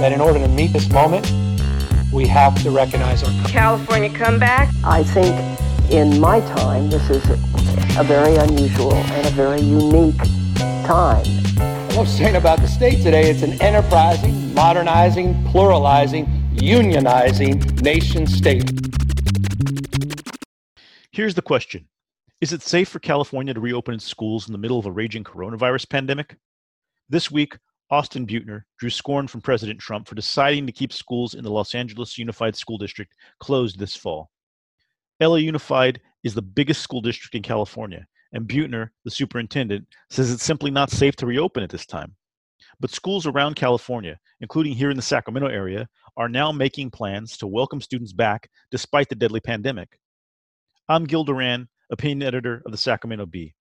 that in order to meet this moment, we have to recognize our California comeback. I think in my time, this is a very unusual and a very unique time. What I love saying about the state today, it's an enterprising, modernizing, pluralizing, unionizing nation state. Here's the question Is it safe for California to reopen its schools in the middle of a raging coronavirus pandemic? This week, Austin Beutner drew scorn from President Trump for deciding to keep schools in the Los Angeles Unified School District closed this fall. LA Unified is the biggest school district in California, and Beutner, the superintendent, says it's simply not safe to reopen at this time. But schools around California, including here in the Sacramento area, are now making plans to welcome students back despite the deadly pandemic. I'm Gil Duran, opinion editor of the Sacramento Bee.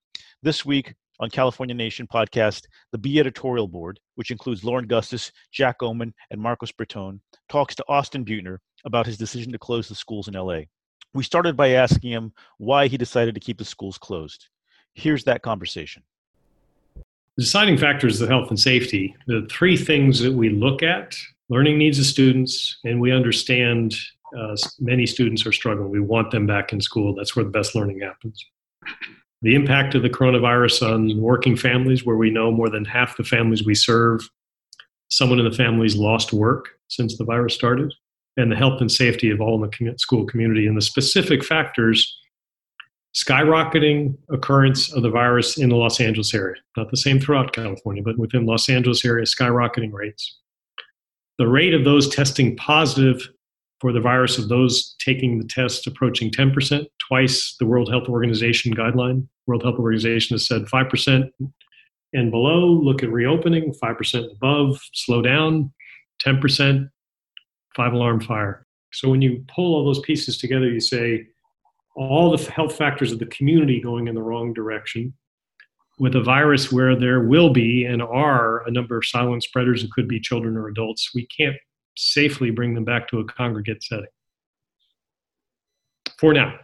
This week, on California Nation podcast, the Bee editorial board, which includes Lauren Gustus, Jack Ohman, and Marcos Breton, talks to Austin Beutner about his decision to close the schools in LA. We started by asking him why he decided to keep the schools closed. Here's that conversation. The deciding factor is the health and safety. The three things that we look at learning needs of students, and we understand uh, many students are struggling. We want them back in school. That's where the best learning happens the impact of the coronavirus on working families, where we know more than half the families we serve, someone in the family's lost work since the virus started, and the health and safety of all in the school community, and the specific factors skyrocketing occurrence of the virus in the Los Angeles area. Not the same throughout California, but within Los Angeles area, skyrocketing rates. The rate of those testing positive for the virus of those taking the test approaching 10%, twice the World Health Organization guideline. World Health Organization has said 5% and below, look at reopening, 5% above, slow down, 10%, five alarm fire. So when you pull all those pieces together, you say all the health factors of the community going in the wrong direction with a virus where there will be and are a number of silent spreaders that could be children or adults. We can't safely bring them back to a congregate setting. For now,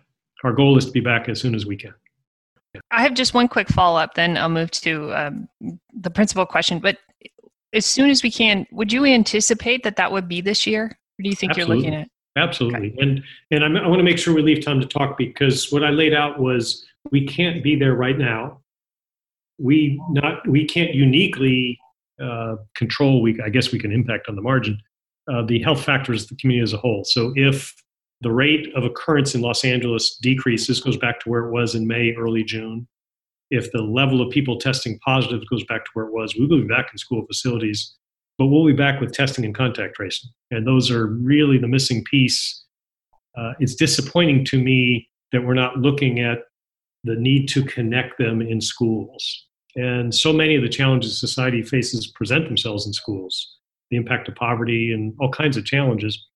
our goal is to be back as soon as we can. I have just one quick follow up, then I'll move to um, the principal question. But as soon as we can, would you anticipate that that would be this year? Or do you think Absolutely. you're looking at? Absolutely. Okay. And and I'm, i want to make sure we leave time to talk because what I laid out was we can't be there right now. We not we can't uniquely uh, control. We I guess we can impact on the margin, uh, the health factors of the community as a whole. So if the rate of occurrence in Los Angeles decreases, goes back to where it was in May, early June. If the level of people testing positive goes back to where it was, we will be back in school facilities, but we'll be back with testing and contact tracing. And those are really the missing piece. Uh, it's disappointing to me that we're not looking at the need to connect them in schools. And so many of the challenges society faces present themselves in schools the impact of poverty and all kinds of challenges,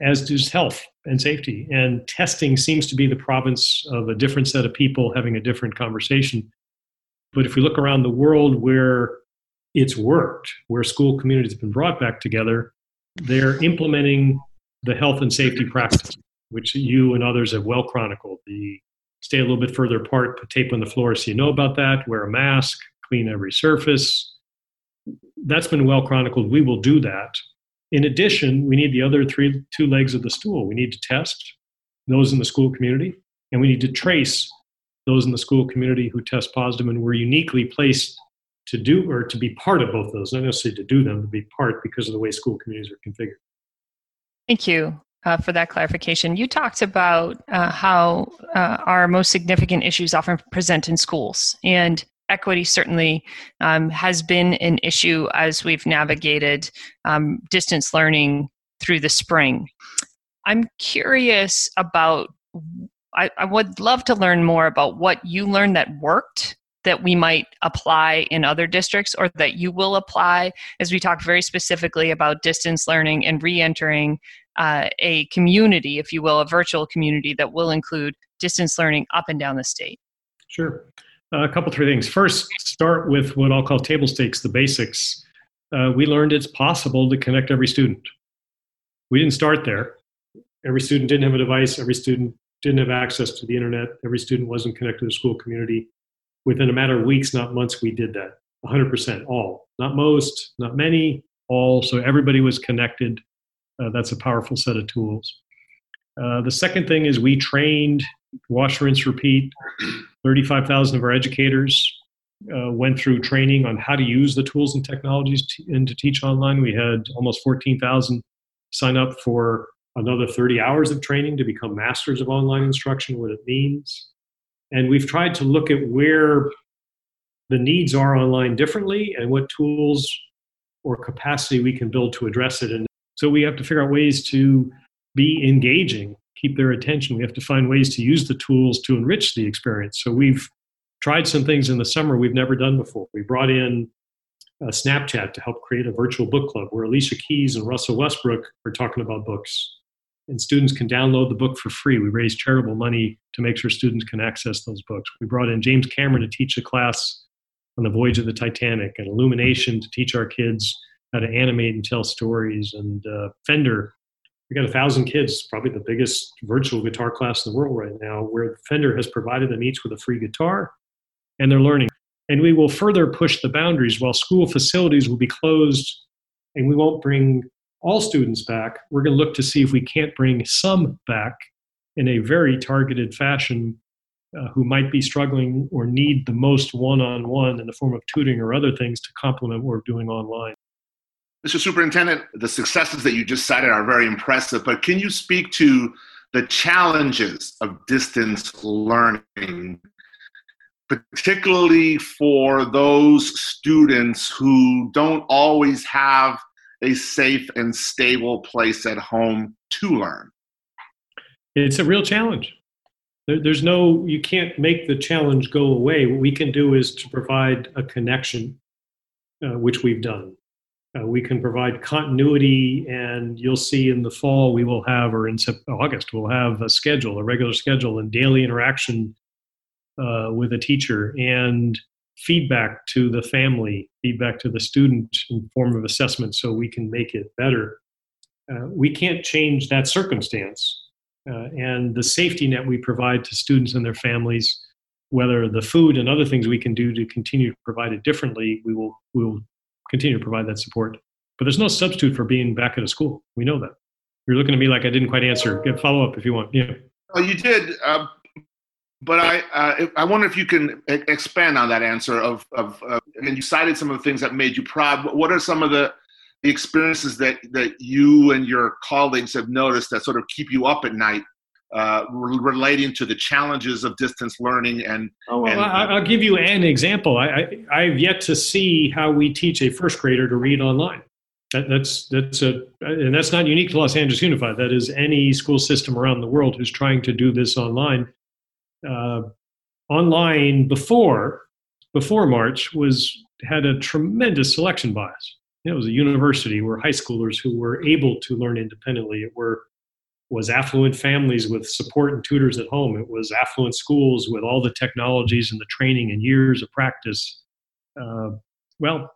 as does health and safety. And testing seems to be the province of a different set of people having a different conversation. But if we look around the world where it's worked, where school communities have been brought back together, they're implementing the health and safety practice, which you and others have well chronicled. The stay a little bit further apart, put tape on the floor so you know about that, wear a mask, clean every surface, that's been well chronicled. We will do that. In addition, we need the other three two legs of the stool. We need to test those in the school community, and we need to trace those in the school community who test positive, and we're uniquely placed to do or to be part of both of those, not necessarily to do them, to be part because of the way school communities are configured. Thank you. Uh, for that clarification. You talked about uh, how uh, our most significant issues often present in schools. And equity certainly um, has been an issue as we've navigated um, distance learning through the spring. I'm curious about, I, I would love to learn more about what you learned that worked that we might apply in other districts or that you will apply as we talk very specifically about distance learning and re entering uh, a community, if you will, a virtual community that will include distance learning up and down the state? Sure a couple three things. First, start with what I'll call table stakes, the basics. Uh, we learned it's possible to connect every student. We didn't start there. Every student didn't have a device. Every student didn't have access to the internet. Every student wasn't connected to the school community. Within a matter of weeks, not months, we did that. 100%, all. Not most, not many, all so everybody was connected. Uh, that's a powerful set of tools. Uh, the second thing is we trained, wash, rinse, repeat. 35,000 of our educators uh, went through training on how to use the tools and technologies to, and to teach online. We had almost 14,000 sign up for another 30 hours of training to become masters of online instruction, what it means. And we've tried to look at where the needs are online differently and what tools or capacity we can build to address it. And so we have to figure out ways to be engaging, keep their attention. We have to find ways to use the tools to enrich the experience. So we've tried some things in the summer we've never done before. We brought in Snapchat to help create a virtual book club where Alicia Keys and Russell Westbrook are talking about books. And students can download the book for free. We raise charitable money to make sure students can access those books. We brought in James Cameron to teach a class on the voyage of the Titanic and Illumination to teach our kids how to animate and tell stories. And uh, Fender, we got a thousand kids, probably the biggest virtual guitar class in the world right now, where Fender has provided them each with a free guitar and they're learning. And we will further push the boundaries while school facilities will be closed and we won't bring all students back. We're going to look to see if we can't bring some back in a very targeted fashion uh, who might be struggling or need the most one on one in the form of tutoring or other things to complement what we're doing online. Mr. Superintendent, the successes that you just cited are very impressive, but can you speak to the challenges of distance learning, particularly for those students who don't always have a safe and stable place at home to learn? It's a real challenge. there's no, you can't make the challenge go away. What we can do is to provide a connection, uh, which we've done. Uh, we can provide continuity, and you'll see in the fall we will have, or in August, we'll have a schedule, a regular schedule, and daily interaction uh, with a teacher. And feedback to the family, feedback to the student in form of assessment so we can make it better. Uh, we can't change that circumstance. Uh, and the safety net we provide to students and their families, whether the food and other things we can do to continue to provide it differently, we will, we will continue to provide that support. But there's no substitute for being back at a school. We know that. You're looking at me like I didn't quite answer. Get follow up if you want. Yeah. Well, you did. Uh, but I, uh, I wonder if you can expand on that answer of, of uh, and you cited some of the things that made you proud. What are some of the experiences that, that you and your colleagues have noticed that sort of keep you up at night uh, relating to the challenges of distance learning and, oh, well, and I'll give you an example. I, I, have yet to see how we teach a first grader to read online. That, that's that's a and that's not unique to Los Angeles Unified. That is any school system around the world who's trying to do this online uh, online before before March was had a tremendous selection bias. It was a university where high schoolers who were able to learn independently. Were was affluent families with support and tutors at home. It was affluent schools with all the technologies and the training and years of practice. Uh, well,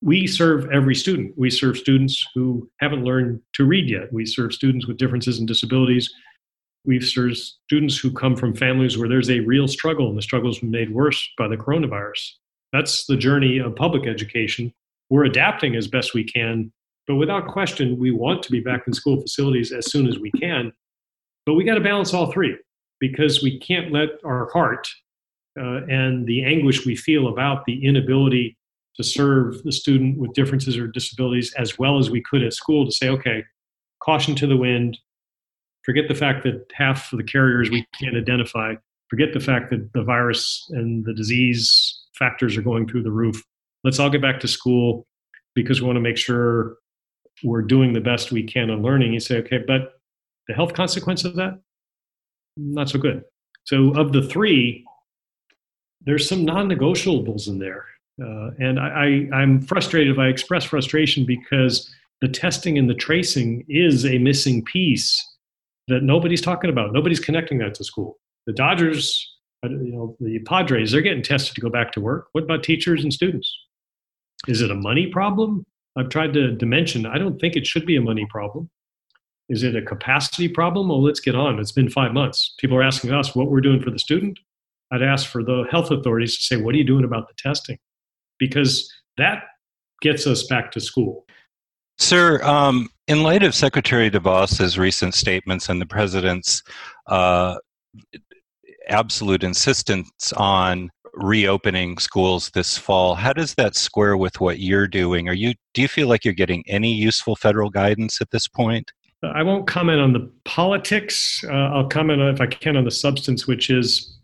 we serve every student. We serve students who haven't learned to read yet. We serve students with differences and disabilities we've served students who come from families where there's a real struggle and the struggle's been made worse by the coronavirus. That's the journey of public education. We're adapting as best we can, but without question, we want to be back in school facilities as soon as we can. But we got to balance all three because we can't let our heart uh, and the anguish we feel about the inability to serve the student with differences or disabilities as well as we could at school to say, okay, caution to the wind, Forget the fact that half of the carriers we can't identify. Forget the fact that the virus and the disease factors are going through the roof. Let's all get back to school because we want to make sure we're doing the best we can on learning. You say, okay, but the health consequence of that, not so good. So, of the three, there's some non-negotiables in there, uh, and I, I, I'm frustrated. If I express frustration because the testing and the tracing is a missing piece that nobody's talking about. Nobody's connecting that to school. The Dodgers, uh, you know, the Padres, they're getting tested to go back to work. What about teachers and students? Is it a money problem? I've tried to dimension. I don't think it should be a money problem. Is it a capacity problem? Well, let's get on. It's been five months. People are asking us what we're doing for the student. I'd ask for the health authorities to say, what are you doing about the testing? Because that gets us back to school. Sir, um, in light of Secretary DeVos's recent statements and the president's uh, absolute insistence on reopening schools this fall, how does that square with what you're doing? Are you do you feel like you're getting any useful federal guidance at this point? I won't comment on the politics. Uh, I'll comment on, if I can, on the substance, which is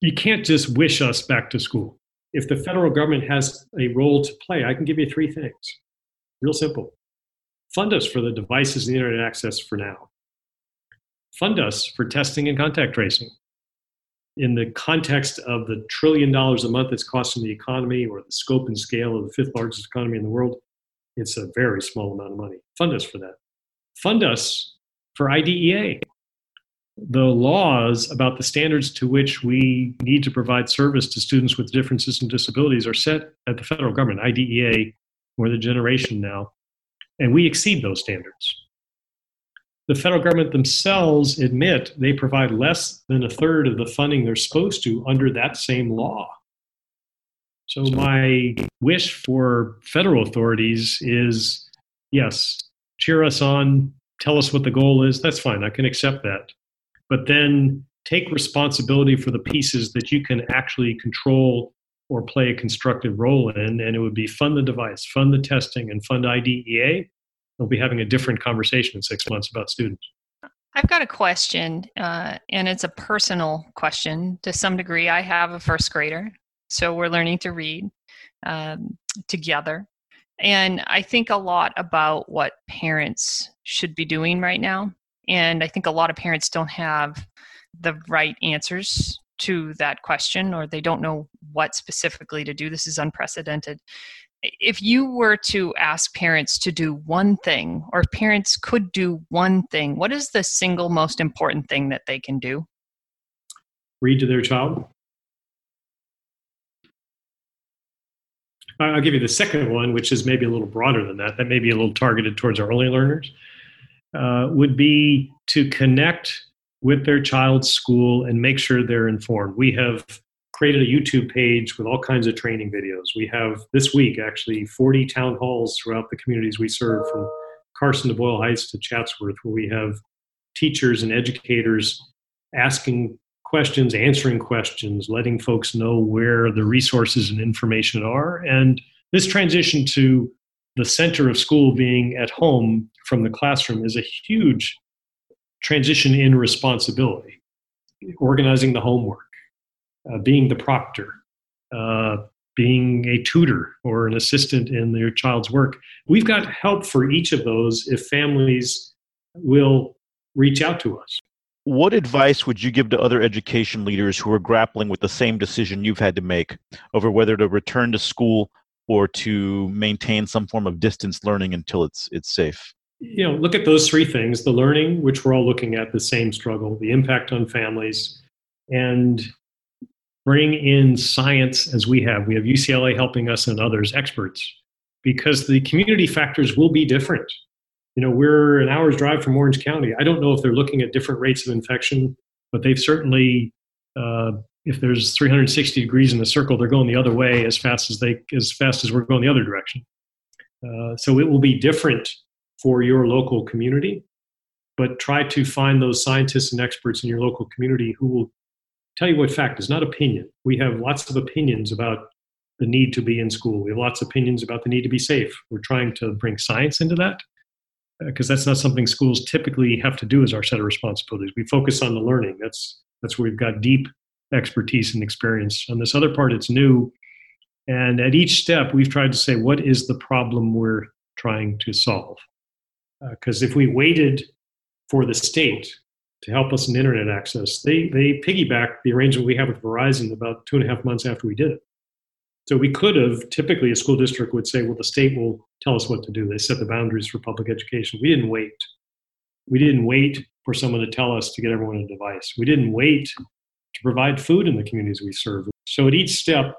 you can't just wish us back to school. If the federal government has a role to play, I can give you three things. Real simple. Fund us for the devices and internet access for now. Fund us for testing and contact tracing. In the context of the trillion dollars a month it's costing the economy or the scope and scale of the fifth largest economy in the world, it's a very small amount of money. Fund us for that fund us for IDEA. The laws about the standards to which we need to provide service to students with differences and disabilities are set at the federal government, IDEA, more than a generation now, and we exceed those standards. The federal government themselves admit they provide less than a third of the funding they're supposed to under that same law. So, my wish for federal authorities is yes, cheer us on, tell us what the goal is, that's fine. I can accept that. But then take responsibility for the pieces that you can actually control or play a constructive role in. And it would be fund the device, fund the testing, and fund IDEA. We'll be having a different conversation in six months about students. I've got a question, uh, and it's a personal question to some degree. I have a first grader, so we're learning to read um, together. And I think a lot about what parents should be doing right now. And I think a lot of parents don't have the right answers to that question or they don't know what specifically to do. This is unprecedented. If you were to ask parents to do one thing, or if parents could do one thing, what is the single most important thing that they can do? Read to their child. I'll give you the second one, which is maybe a little broader than that. That may be a little targeted towards early learners. Uh, would be to connect with their child's school and make sure they're informed. We have created a YouTube page with all kinds of training videos. We have this week actually 40 town halls throughout the communities we serve, from Carson to Boyle Heights to Chatsworth, where we have teachers and educators asking questions, answering questions, letting folks know where the resources and information are. And this transition to the center of school being at home from the classroom is a huge transition in responsibility. Organizing the homework, uh, being the proctor, uh, being a tutor or an assistant in their child's work. We've got help for each of those if families will reach out to us. What advice would you give to other education leaders who are grappling with the same decision you've had to make over whether to return to school or to maintain some form of distance learning until it's it's safe? You know, look at those three things: the learning, which we're all looking at, the same struggle, the impact on families, and bring in science as we have. We have UCLA helping us and others, experts, because the community factors will be different you know, we're an hour's drive from Orange County. I don't know if they're looking at different rates of infection, but they've certainly, uh, if there's 360 degrees in the circle, they're going the other way as fast as they, as fast as we're going the other direction. Uh, so it will be different for your local community, but try to find those scientists and experts in your local community who will tell you what fact is not opinion. We have lots of opinions about the need to be in school. We have lots of opinions about the need to be safe. We're trying to bring science into that because uh, that's not something schools typically have to do as our set of responsibilities. We focus on the learning. That's that's where we've got deep expertise and experience. On this other part, it's new. And at each step, we've tried to say, what is the problem we're trying to solve? Because uh, if we waited for the state to help us in internet access, they, they piggyback the arrangement we have with Verizon about two and a half months after we did it. So we could have, typically, a school district would say, well, the state will tell us what to do. They set the boundaries for public education. We didn't wait. We didn't wait for someone to tell us to get everyone a device. We didn't wait to provide food in the communities we serve. So at each step,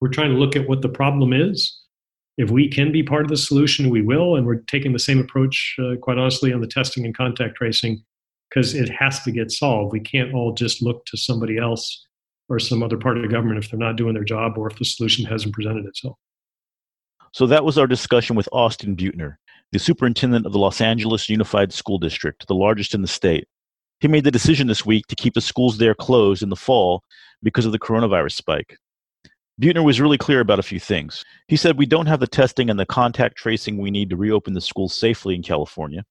we're trying to look at what the problem is. If we can be part of the solution, we will. And we're taking the same approach, uh, quite honestly, on the testing and contact tracing because it has to get solved. We can't all just look to somebody else or some other part of the government if they're not doing their job or if the solution hasn't presented itself. So that was our discussion with Austin Beutner, the superintendent of the Los Angeles Unified School District, the largest in the state. He made the decision this week to keep the schools there closed in the fall because of the coronavirus spike. Beutner was really clear about a few things. He said, We don't have the testing and the contact tracing we need to reopen the schools safely in California.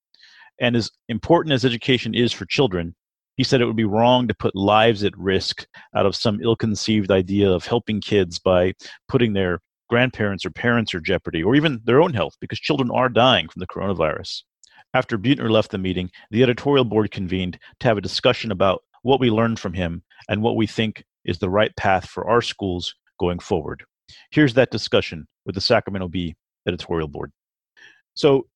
And as important as education is for children, he said it would be wrong to put lives at risk out of some ill conceived idea of helping kids by putting their grandparents or parents in jeopardy, or even their own health, because children are dying from the coronavirus. After Beutner left the meeting, the editorial board convened to have a discussion about what we learned from him and what we think is the right path for our schools going forward. Here's that discussion with the Sacramento Bee editorial board. So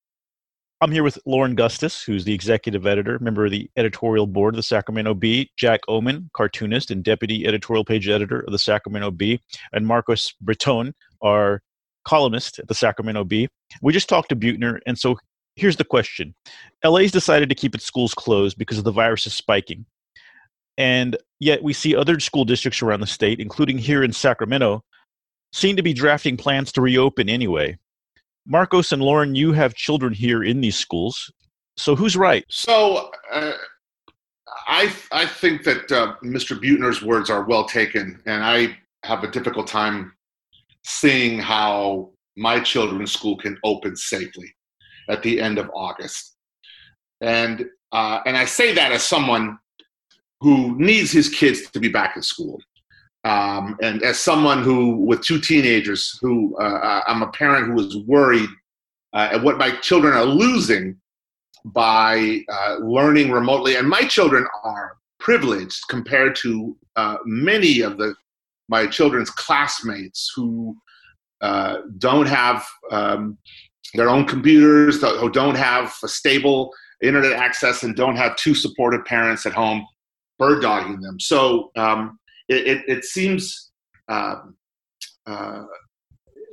I'm here with Lauren Gustus, who's the executive editor, member of the editorial board of the Sacramento Bee, Jack Ohman, cartoonist and deputy editorial page editor of the Sacramento Bee, and Marcos Breton, our columnist at the Sacramento Bee. We just talked to Beutner, and so here's the question LA's decided to keep its schools closed because of the virus is spiking. And yet we see other school districts around the state, including here in Sacramento, seem to be drafting plans to reopen anyway. Marcos and Lauren, you have children here in these schools. So who's right? So uh, I I think that uh, Mr. Beutner's words are well taken, and I have a difficult time seeing how my children's school can open safely at the end of August. And uh, and I say that as someone who needs his kids to be back in school. Um, and as someone who, with two teenagers, who uh, I'm a parent who is worried uh, at what my children are losing by uh, learning remotely, and my children are privileged compared to uh, many of the my children's classmates who uh, don't have um, their own computers, who don't have a stable internet access, and don't have two supportive parents at home bird dogging them. So um, it, it, it seems, um, uh,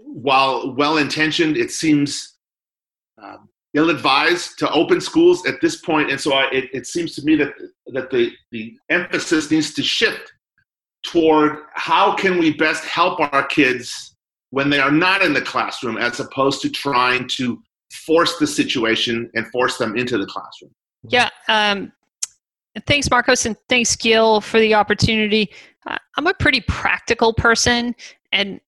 while well intentioned, it seems um, ill advised to open schools at this point. And so I, it, it seems to me that, that the, the emphasis needs to shift toward how can we best help our kids when they are not in the classroom as opposed to trying to force the situation and force them into the classroom. Yeah, um, Thanks, Marcos, and thanks, Gil, for the opportunity. Uh, I'm a pretty practical person, and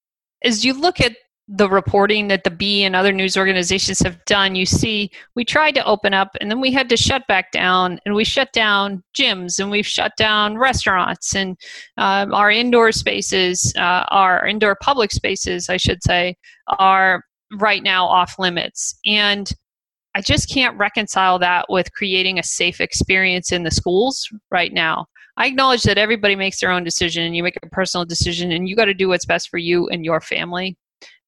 as you look at the reporting that the Bee and other news organizations have done, you see we tried to open up and then we had to shut back down, and we shut down gyms and we've shut down restaurants and um, our indoor spaces, uh, our indoor public spaces, I should say, are right now off limits. And I just can't reconcile that with creating a safe experience in the schools right now. I acknowledge that everybody makes their own decision and you make a personal decision and you got to do what's best for you and your family.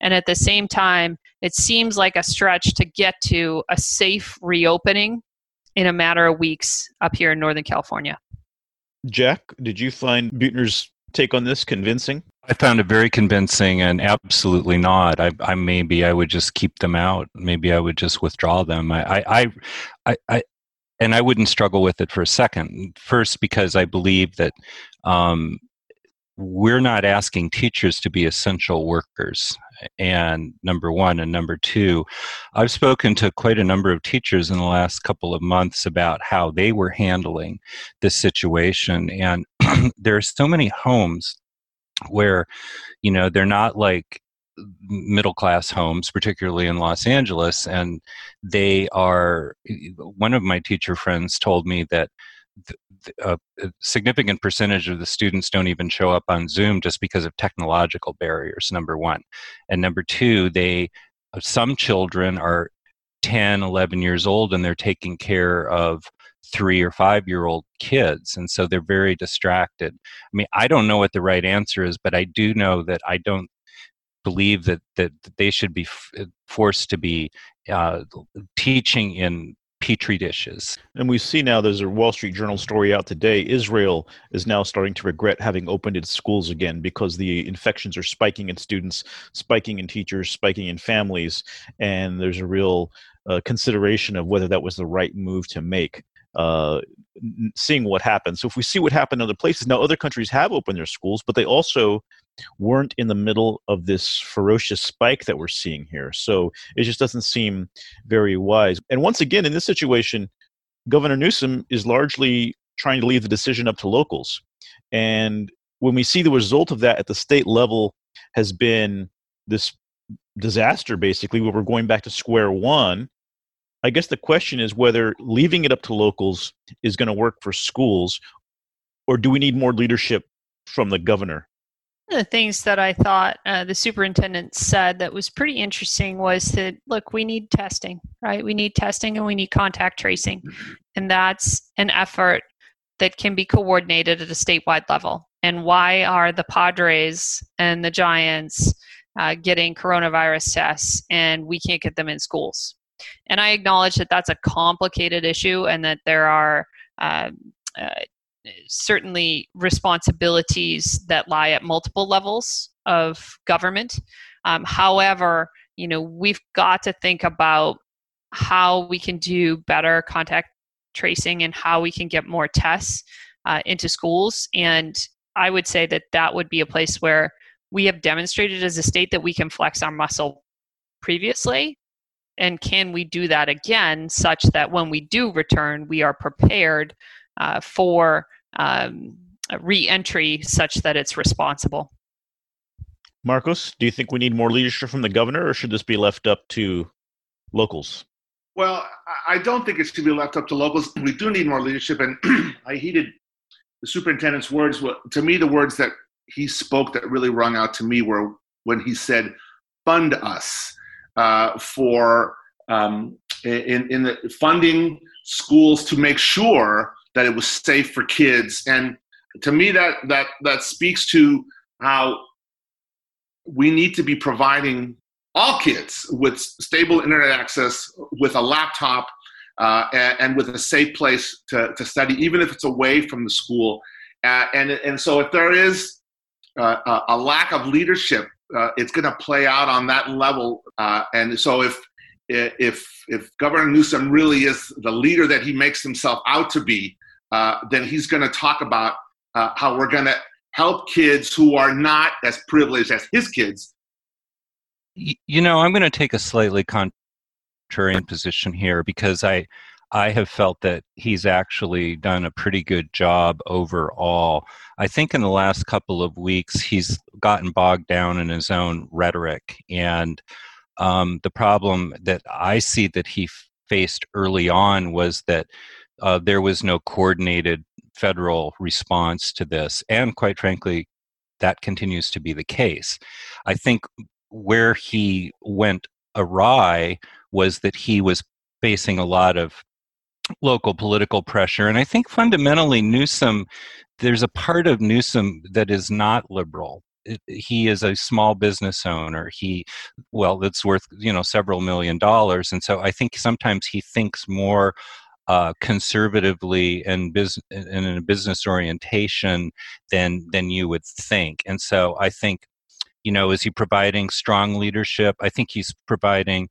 And at the same time, it seems like a stretch to get to a safe reopening in a matter of weeks up here in Northern California. Jack, did you find Beutner's take on this convincing? I found it very convincing and absolutely not. I, I maybe I would just keep them out. Maybe I would just withdraw them. I, I, I, I and I wouldn't struggle with it for a second. First, because I believe that um, we're not asking teachers to be essential workers and number one and number two i've spoken to quite a number of teachers in the last couple of months about how they were handling this situation and there are so many homes where you know they're not like middle class homes particularly in Los Angeles and they are one of my teacher friends told me that a significant percentage of the students don't even show up on Zoom just because of technological barriers number 1 and number 2 they uh, some children are 10 11 years old and they're taking care of three or five year old kids and so they're very distracted. I mean i don't know what the right answer is but i do know that i don't believe that that they should be f- uh, forced to be uh, teaching in petri dishes. And we see now there's a Wall Street Journal story out today. Israel is now starting to regret having opened its schools again because the infections are spiking in students, spiking in teachers, spiking in families, and there's a real uh, consideration of whether that was the right move to make. Uh, seeing what happens. So if we see what happened in other places, now other countries have opened their schools, but they also weren't in the middle of this ferocious spike that we're seeing here. So it just doesn't seem very wise. And once again, in this situation, Governor Newsom is largely trying to leave the decision up to locals. And when we see the result of that at the state level has been this disaster, basically, where we're going back to square one, I guess the question is whether leaving it up to locals is going to work for schools, or do we need more leadership from the governor? One of the things that I thought uh, the superintendent said that was pretty interesting was that look, we need testing, right? We need testing and we need contact tracing. And that's an effort that can be coordinated at a statewide level. And why are the Padres and the Giants uh, getting coronavirus tests and we can't get them in schools? And I acknowledge that that's a complicated issue and that there are um, uh, certainly responsibilities that lie at multiple levels of government. Um, however, you know, we've got to think about how we can do better contact tracing and how we can get more tests uh, into schools. And I would say that that would be a place where we have demonstrated as a state that we can flex our muscle previously. And can we do that again such that when we do return, we are prepared uh, for um, re-entry such that it's responsible. Marcos, do you think we need more leadership from the governor, or should this be left up to locals? Well, I don't think it should be left up to locals. We do need more leadership, and I heeded the superintendent's words. To me, the words that he spoke that really rung out to me were when he said, "Fund us uh, for um, in in the funding schools to make sure that it was safe for kids. And to me, that that that speaks to how we need to be providing all kids with stable internet access, with a laptop, uh, and, and, with a safe place to, to study, even if it's away from the school. Uh, and and so, if there is uh, a lack of leadership, uh, it's going to play out on that level. Uh, and so, if if if Governor Newsom really is the leader that he makes himself out to be, uh, then he's going to talk about uh, how we're going to help kids who are not as privileged as his kids. You know, I'm going to take a slightly contrarian position here because I I have felt that he's actually done a pretty good job overall. I think in the last couple of weeks he's gotten bogged down in his own rhetoric, and um, the problem that I see that he faced early on was that uh, there was no coordinated federal response to this. And quite frankly, that continues to be the case. I think where he went awry was that he was facing a lot of local political pressure. And I think fundamentally, Newsom, there's a part of Newsom that is not liberal. He is a small business owner. He, well, it's worth you know several million dollars, and so I think sometimes he thinks more uh, conservatively and business and in a business orientation than than you would think. And so I think, you know, is he providing strong leadership? I think he's providing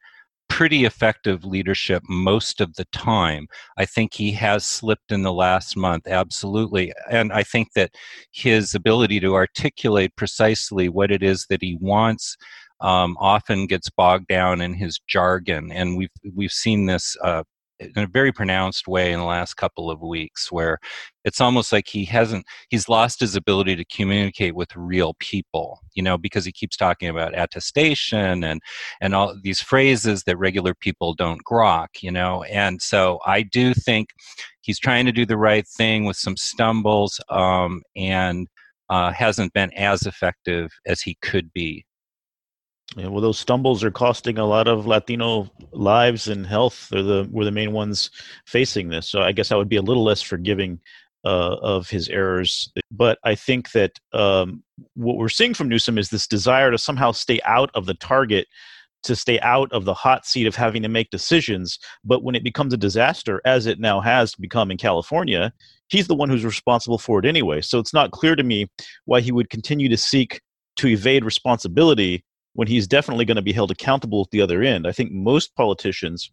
pretty effective leadership most of the time. I think he has slipped in the last month, absolutely. And I think that his ability to articulate precisely what it is that he wants um, often gets bogged down in his jargon. And we've we've seen this uh, in a very pronounced way in the last couple of weeks where it's almost like he hasn't he's lost his ability to communicate with real people you know because he keeps talking about attestation and and all these phrases that regular people don't grok you know and so i do think he's trying to do the right thing with some stumbles um, and uh, hasn't been as effective as he could be yeah, well, those stumbles are costing a lot of Latino lives and health. They're the were the main ones facing this. So I guess I would be a little less forgiving uh, of his errors. But I think that um, what we're seeing from Newsom is this desire to somehow stay out of the target, to stay out of the hot seat of having to make decisions. But when it becomes a disaster, as it now has become in California, he's the one who's responsible for it anyway. So it's not clear to me why he would continue to seek to evade responsibility when he's definitely going to be held accountable at the other end. I think most politicians,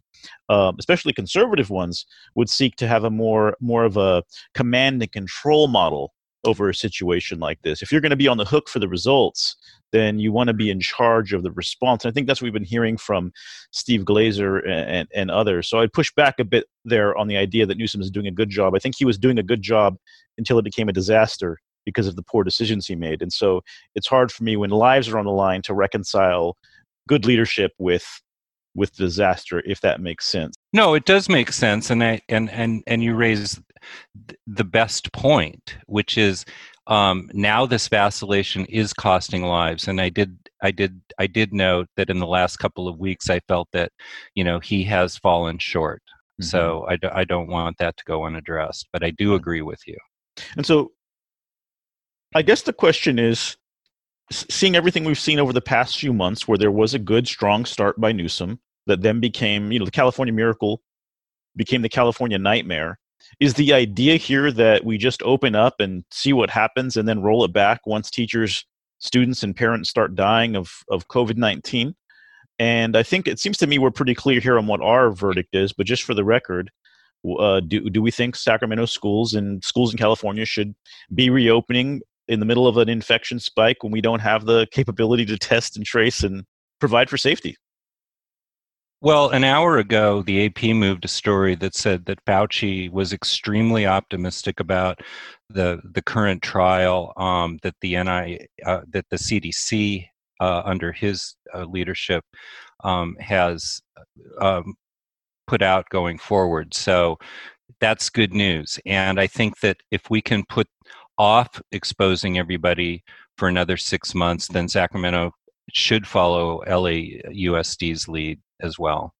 um, especially conservative ones, would seek to have a more more of a command and control model over a situation like this. If you're going to be on the hook for the results, then you want to be in charge of the response. And I think that's what we've been hearing from Steve Glazer and, and, and, others. So I'd push back a bit there on the idea that Newsom is doing a good job. I think he was doing a good job until it became a disaster because of the poor decisions he made. And so it's hard for me when lives are on the line to reconcile good leadership with with disaster if that makes sense. No it does make sense and I, and and and you raise the best point which is um, now this vacillation is costing lives. And i did i did i did note that in the last couple of weeks i felt that you know he has fallen short. Mm-hmm. so I, I don't want that to go unaddressed but i do agree with you. And so i guess the question is seeing everything we've seen over the past few months, where there was a good, strong start by Newsom that then became, you know, the California miracle became the California nightmare. Is the idea here that we just open up and see what happens and then roll it back once teachers, students, and parents start dying of, of COVID 19? And I think it seems to me we're pretty clear here on what our verdict is, but just for the record, uh, do, do we think Sacramento schools and schools in California should be reopening in the middle of an infection spike when we don't have the capability to test and trace and provide for safety. Well, an hour ago, the AP moved a story that said that Fauci was extremely optimistic about the the current trial um, that the NI uh, that the CDC uh, under his uh, leadership um, has um, put out going forward. So that's good news, and I think that if we can put off exposing everybody for another six months, then Sacramento should follow LAUSD's lead as well.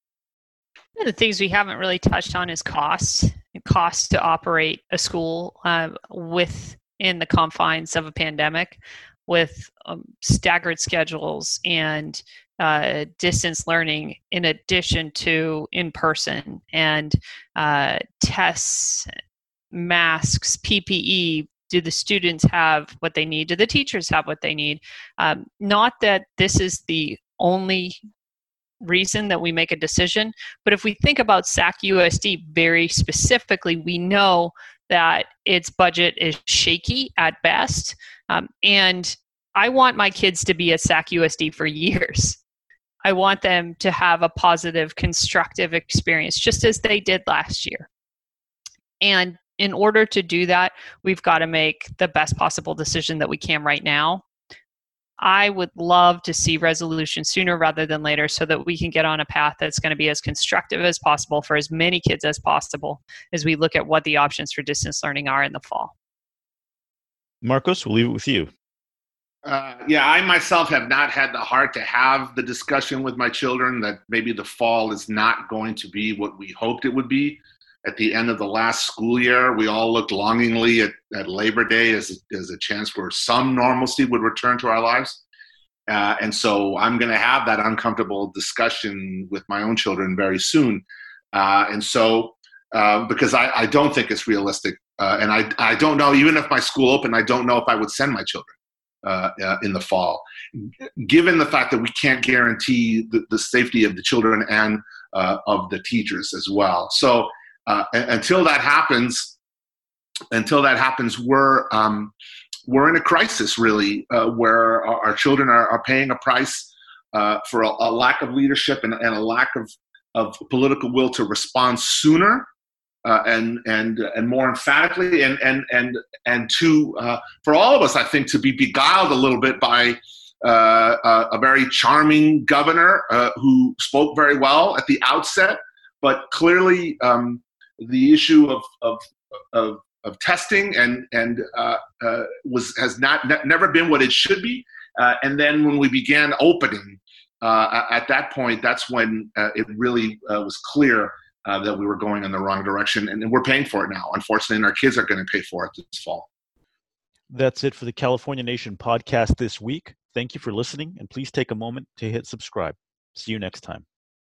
One of the things we haven't really touched on is cost. Cost to operate a school uh, within the confines of a pandemic, with um, staggered schedules and uh, distance learning, in addition to in person and uh, tests, masks, PPE, do the students have what they need? Do the teachers have what they need? Um, not that this is the only reason that we make a decision but if we think about sac usd very specifically we know that its budget is shaky at best. Um, and i want my kids to be at sac usd for years. I want them to have a positive constructive experience just as they did last year. And in order to do that, we've got to make the best possible decision that we can right now. I would love to see resolution sooner rather than later so that we can get on a path that's going to be as constructive as possible for as many kids as possible as we look at what the options for distance learning are in the fall. Marcos, we'll leave it with you. Uh, yeah, I myself have not had the heart to have the discussion with my children that maybe the fall is not going to be what we hoped it would be at the end of the last school year, we all looked longingly at, at Labor Day as, as a chance where some normalcy would return to our lives. Uh, and so I'm going to have that uncomfortable discussion with my own children very soon. Uh, and so, uh, because I, I, don't think it's realistic. Uh, and I, I don't know, even if my school opened, I don't know if I would send my children uh, uh, in the fall. Given the fact that we can't guarantee the, the safety of the children and of the teachers as well. So, uh, until that happens, until that happens, we're um, we're in a crisis really, uh, where our, our, children are, are, paying a price uh, for a, a, lack of leadership and, and, a lack of, of political will to respond sooner uh, and and and more emphatically, and and and and to uh, for all of us, I think, to be beguiled a little bit by. Uh, a very charming governor who spoke very well at the outset, but clearly um, the issue of of of, of testing and and uh, uh, was has not ne- never been what it should be. Uh, and then when we began opening, uh, at that point, that's when uh, it really was clear that we were going in the wrong direction, and we're paying for it now. Unfortunately, and our kids are going to pay for it this fall. That's it for the California Nation podcast this week. Thank you for listening, and please take a moment to hit subscribe. See you next time.